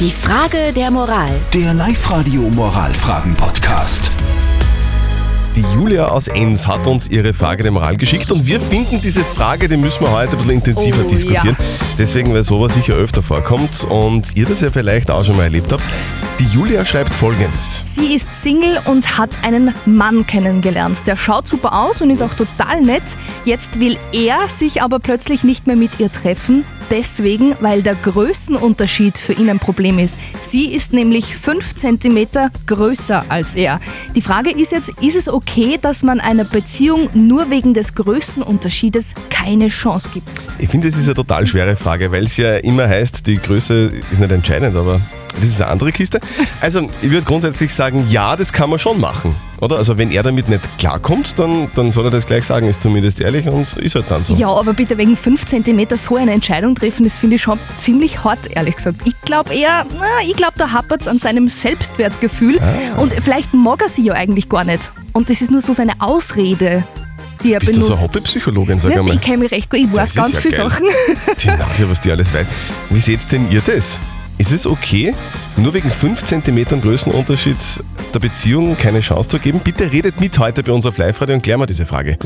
Die Frage der Moral. Der Live-Radio Moralfragen-Podcast. Die Julia aus Enns hat uns ihre Frage der Moral geschickt und wir finden, diese Frage, die müssen wir heute ein bisschen intensiver Oh, diskutieren. Deswegen, weil sowas sicher öfter vorkommt und ihr das ja vielleicht auch schon mal erlebt habt. Die Julia schreibt folgendes. Sie ist Single und hat einen Mann kennengelernt. Der schaut super aus und ist auch total nett. Jetzt will er sich aber plötzlich nicht mehr mit ihr treffen. Deswegen, weil der Größenunterschied für ihn ein Problem ist. Sie ist nämlich 5 cm größer als er. Die Frage ist jetzt, ist es okay, dass man einer Beziehung nur wegen des Größenunterschiedes keine Chance gibt? Ich finde, es ist eine total schwere Frage, weil es ja immer heißt, die Größe ist nicht entscheidend, aber das ist eine andere Kiste. Also, ich würde grundsätzlich sagen, ja, das kann man schon machen. Oder? Also, wenn er damit nicht klarkommt, dann, dann soll er das gleich sagen, ist zumindest ehrlich und ist halt dann so. Ja, aber bitte wegen 5 cm so eine Entscheidung treffen, das finde ich schon ziemlich hart, ehrlich gesagt. Ich glaube eher, na, ich glaube, da hapert es an seinem Selbstwertgefühl Ah. und vielleicht mag er sie ja eigentlich gar nicht. Und das ist nur so seine Ausrede, die er Bist du so eine benutzt. Hobbypsychologin, sag Ja, einmal? ich kenne mich recht gut, ich weiß ist ganz ja viele geil. Sachen. Die Nase, was die alles weiß. Wie seht denn ihr das? Ist es okay, nur wegen 5 cm Größenunterschied der Beziehung keine Chance zu geben? Bitte redet mit heute bei uns auf Live-Radio und klären wir diese Frage.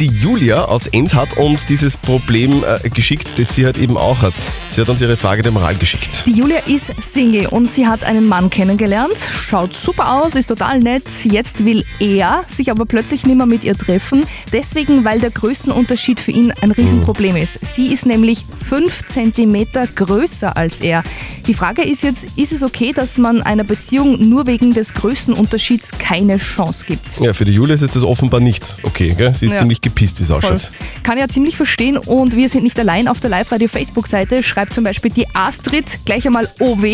Die Julia aus Enns hat uns dieses Problem äh, geschickt, das sie halt eben auch hat. Sie hat uns ihre Frage der Moral geschickt. Die Julia ist Single und sie hat einen Mann kennengelernt, schaut super aus, ist total nett. Jetzt will er sich aber plötzlich nicht mehr mit ihr treffen, deswegen, weil der Größenunterschied für ihn ein Riesenproblem ist. Sie ist nämlich 5 cm größer als er. Die Frage ist jetzt, ist es okay, dass man einer Beziehung nur wegen des Größenunterschieds keine Chance gibt? Ja, für die Julia ist das offenbar nicht okay. Gell? Sie ist Ja. ziemlich gepisst, wie es Voll. ausschaut. Kann ja ziemlich verstehen und wir sind nicht allein. Auf der Live-Radio-Facebook-Seite schreibt zum Beispiel die Astrid gleich einmal OW.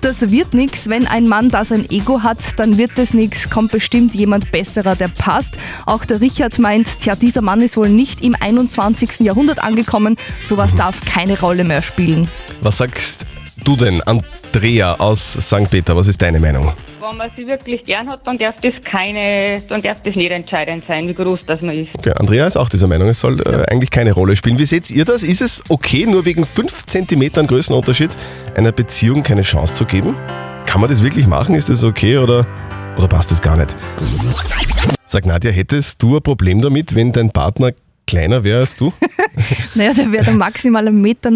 Das wird nix. Wenn ein Mann da sein Ego hat, dann wird das nix. Kommt bestimmt jemand besserer, der passt. Auch der Richard meint, tja, dieser Mann ist wohl nicht im 21. Jahrhundert angekommen. Sowas darf keine Rolle mehr spielen. Was sagst du denn, Andrea aus St. Peter? Was ist deine Meinung? Wenn man sie wirklich gern hat, dann darf das keine, dann darf das nicht entscheidend sein, wie groß das man ist. Okay, Andrea ist auch dieser Meinung, es soll äh, eigentlich keine Rolle spielen. Wie seht ihr das? Ist es okay, nur wegen 5 cm Größenunterschied einer Beziehung keine Chance zu geben? Kann man das wirklich machen? Ist das okay oder, oder passt das gar nicht? Sag Nadja, hättest du ein Problem damit, wenn dein Partner kleiner wäre als du? Naja, der wäre dann maximal 1,59 Meter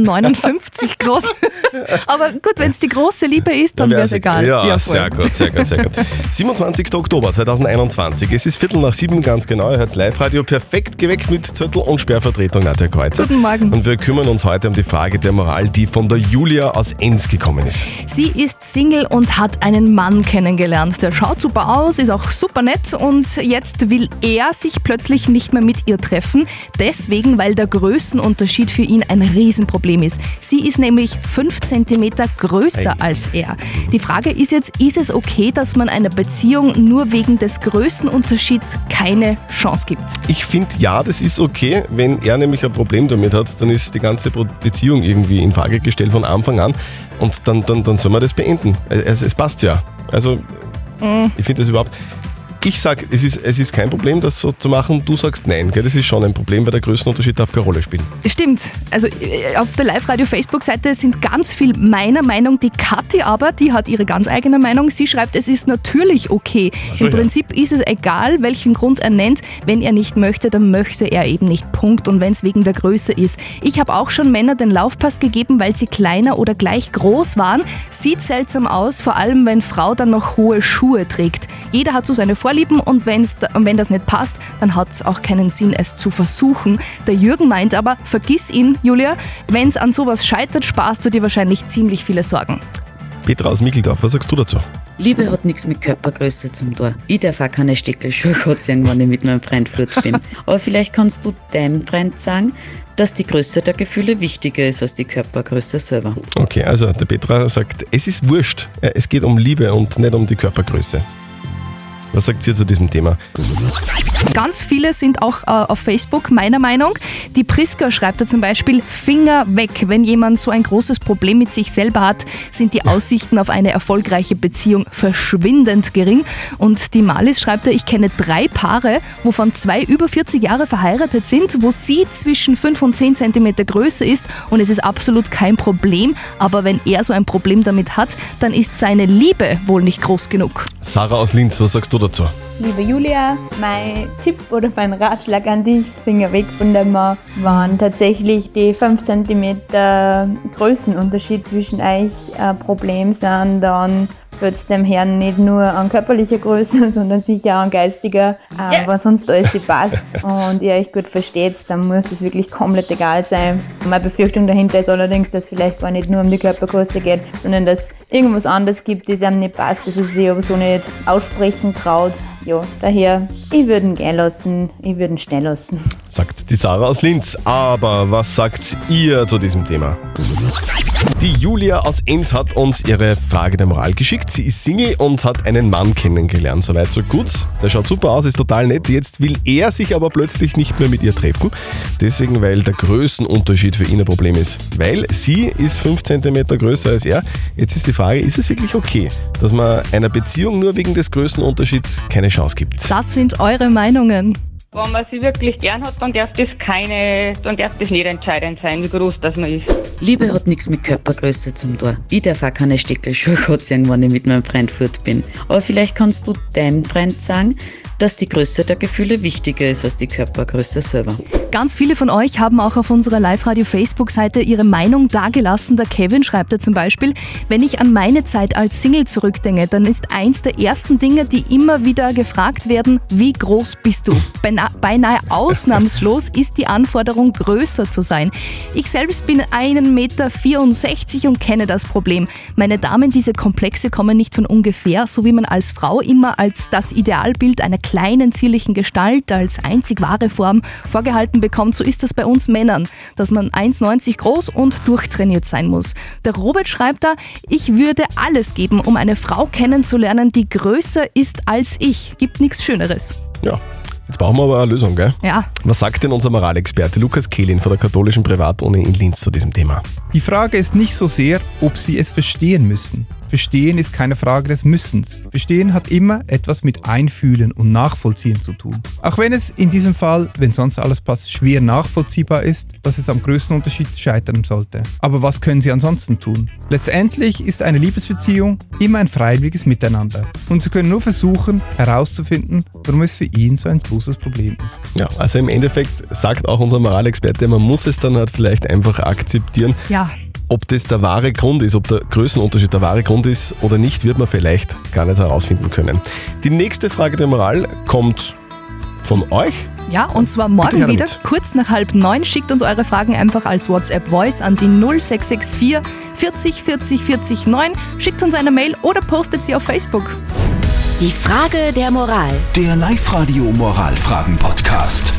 groß. Aber gut, wenn es die große Liebe ist, dann wäre es egal. Ja, voll. sehr gut, sehr gut, sehr gut. 27. Oktober 2021. Es ist Viertel nach sieben, ganz genau. Ihr hört Live-Radio perfekt geweckt mit Zettel und Sperrvertretung Nadja Kreuzer. Guten Morgen. Und wir kümmern uns heute um die Frage der Moral, die von der Julia aus Enns gekommen ist. Sie ist Single und hat einen Mann kennengelernt. Der schaut super aus, ist auch super nett und jetzt will er sich plötzlich nicht mehr mit ihr treffen. Deswegen, weil der Größenunterschied für ihn ein Riesenproblem ist. Sie ist nämlich 5 cm größer Ei. als er. Die Frage ist jetzt, ist es okay, dass man einer Beziehung nur wegen des Größenunterschieds keine Chance gibt? Ich finde, ja, das ist okay. Wenn er nämlich ein Problem damit hat, dann ist die ganze Beziehung irgendwie in Frage gestellt von Anfang an. Und dann, dann, dann soll man das beenden. Es, es passt ja. Also, ich finde das überhaupt. Ich sag, es ist, es ist kein Problem, das so zu machen. Du sagst nein, gell? Das ist schon ein Problem, weil der Größenunterschied darf keine Rolle spielen. Stimmt. Also äh, auf der Live-Radio-Facebook-Seite sind ganz viel meiner Meinung. Die Kathi aber, die hat ihre ganz eigene Meinung. Sie schreibt, es ist natürlich okay. so, Im ja. Prinzip ist es egal, welchen Grund er nennt. Wenn er nicht möchte, dann möchte er eben nicht. Punkt. Und wenn es wegen der Größe ist. Ich habe auch schon Männer den Laufpass gegeben, weil sie kleiner oder gleich groß waren. Sieht seltsam aus, vor allem wenn Frau dann noch hohe Schuhe trägt. Jeder hat so seine Vorlieben und wenn's, wenn das nicht passt, dann hat es auch keinen Sinn, es zu versuchen. Der Jürgen meint aber, vergiss ihn, Julia, wenn es an sowas scheitert, sparst du dir wahrscheinlich ziemlich viele Sorgen. Petra aus Mickeldorf, was sagst du dazu? Liebe hat nichts mit Körpergröße zum tun. Ich darf auch keine Steckelschuhe ziehen, wenn ich mit meinem Freund fort bin. Aber vielleicht kannst du deinem Freund sagen, dass die Größe der Gefühle wichtiger ist als die Körpergröße selber. Okay, also der Petra sagt, es ist wurscht. Es geht um Liebe und nicht um die Körpergröße. Was sagt ihr zu diesem Thema? Ganz viele sind auch äh, auf Facebook meiner Meinung. Die Priska schreibt da zum Beispiel Finger weg. Wenn jemand so ein großes Problem mit sich selber hat, sind die Aussichten auf eine erfolgreiche Beziehung verschwindend gering. Und die Malis schreibt da, ich kenne drei Paare, wovon zwei über 40 Jahre verheiratet sind, wo sie zwischen 5 und 10 Zentimeter größer ist und es ist absolut kein Problem. Aber wenn er so ein Problem damit hat, dann ist seine Liebe wohl nicht groß genug. Sarah aus Linz, was sagst du dazu? Liebe Julia, mein Tipp oder mein Ratschlag an dich, Finger weg von dem Mann, waren tatsächlich die 5 cm Größenunterschied zwischen euch. Ein Problem sind, dann wird es dem Herrn nicht nur an körperlicher Größe, sondern sicher auch an geistiger. Äh, Wenn sonst alles die passt und ihr euch gut versteht, dann muss das wirklich komplett egal sein. Meine Befürchtung dahinter ist allerdings, dass es vielleicht gar nicht nur um die Körpergröße geht, sondern dass irgendwas anderes gibt, das einem nicht passt, dass es sich aber so nicht aussprechen traut. Ja, daher, ich würde ihn gehen lassen, ich würde ihn schnell lassen. Sagt die Sarah aus Linz. Aber was sagt ihr zu diesem Thema? Die Julia aus Enns hat uns ihre Frage der Moral geschickt. Sie ist Single und hat einen Mann kennengelernt. Soweit so gut. Der schaut super aus, ist total nett. Jetzt will er sich aber plötzlich nicht mehr mit ihr treffen. Deswegen, weil der Größenunterschied für ihn ein Problem ist. Weil sie ist 5 cm größer als er. Jetzt ist die Frage, ist es wirklich okay, dass man einer Beziehung nur wegen des Größenunterschieds keine Chance gibt? Das sind eure Meinungen. Wenn man sie wirklich gern hat, dann darf das keine, dann darf das nicht entscheidend sein, wie groß das man ist. Liebe hat nichts mit Körpergröße zum tun. Ich darf auch keine Steckelschuhe anziehen, wenn ich mit meinem Freund fort bin. Aber vielleicht kannst du deinem Freund sagen, dass die Größe der Gefühle wichtiger ist als die Körpergröße selber. Ganz viele von euch haben auch auf unserer Live-Radio-Facebook-Seite ihre Meinung dagelassen. Der Kevin schreibt da zum Beispiel, wenn ich an meine Zeit als Single zurückdenke, dann ist eins der ersten Dinge, die immer wieder gefragt werden, wie groß bist du? Beina beinahe ausnahmslos ist die Anforderung, größer zu sein. Ich selbst bin 1,64 Meter und kenne das Problem. Meine Damen, diese Komplexe kommen nicht von ungefähr, so wie man als Frau immer als das Idealbild einer kleinen, zierlichen Gestalt, als einzig wahre Form vorgehalten bekommt, so ist das bei uns Männern, dass man 1,90 groß und durchtrainiert sein muss. Der Robert schreibt da, ich würde alles geben, um eine Frau kennenzulernen, die größer ist als ich. Gibt nichts Schöneres. Ja. Jetzt brauchen wir aber eine Lösung, gell? Ja. Was sagt denn unser Moralexperte Lukas Kehlin von der katholischen Privatuni in Linz zu diesem Thema? Die Frage ist nicht so sehr, ob Sie es verstehen müssen. Verstehen ist keine Frage des Müssens. Verstehen hat immer etwas mit Einfühlen und Nachvollziehen zu tun. Auch wenn es in diesem Fall, wenn sonst alles passt, schwer nachvollziehbar ist, dass es am größten Unterschied scheitern sollte. Aber was können Sie ansonsten tun? Letztendlich ist eine Liebesbeziehung immer ein freiwilliges Miteinander. Und Sie können nur versuchen herauszufinden, warum es für ihn so ein großes Problem ist. Ja, also im Endeffekt sagt auch unser Moralexperte, man muss es dann halt vielleicht einfach akzeptieren. Ja, Ob das der wahre Grund ist, ob der Größenunterschied der wahre Grund ist oder nicht, wird man vielleicht gar nicht herausfinden können. Die nächste Frage der Moral kommt von euch. Ja, und zwar morgen wieder, kurz nach halb neun. Schickt uns eure Fragen einfach als WhatsApp-Voice an die 0664 40 40 40 9. Schickt uns eine Mail oder postet sie auf Facebook. Die Frage der Moral. Der Live-Radio Moralfragen-Podcast.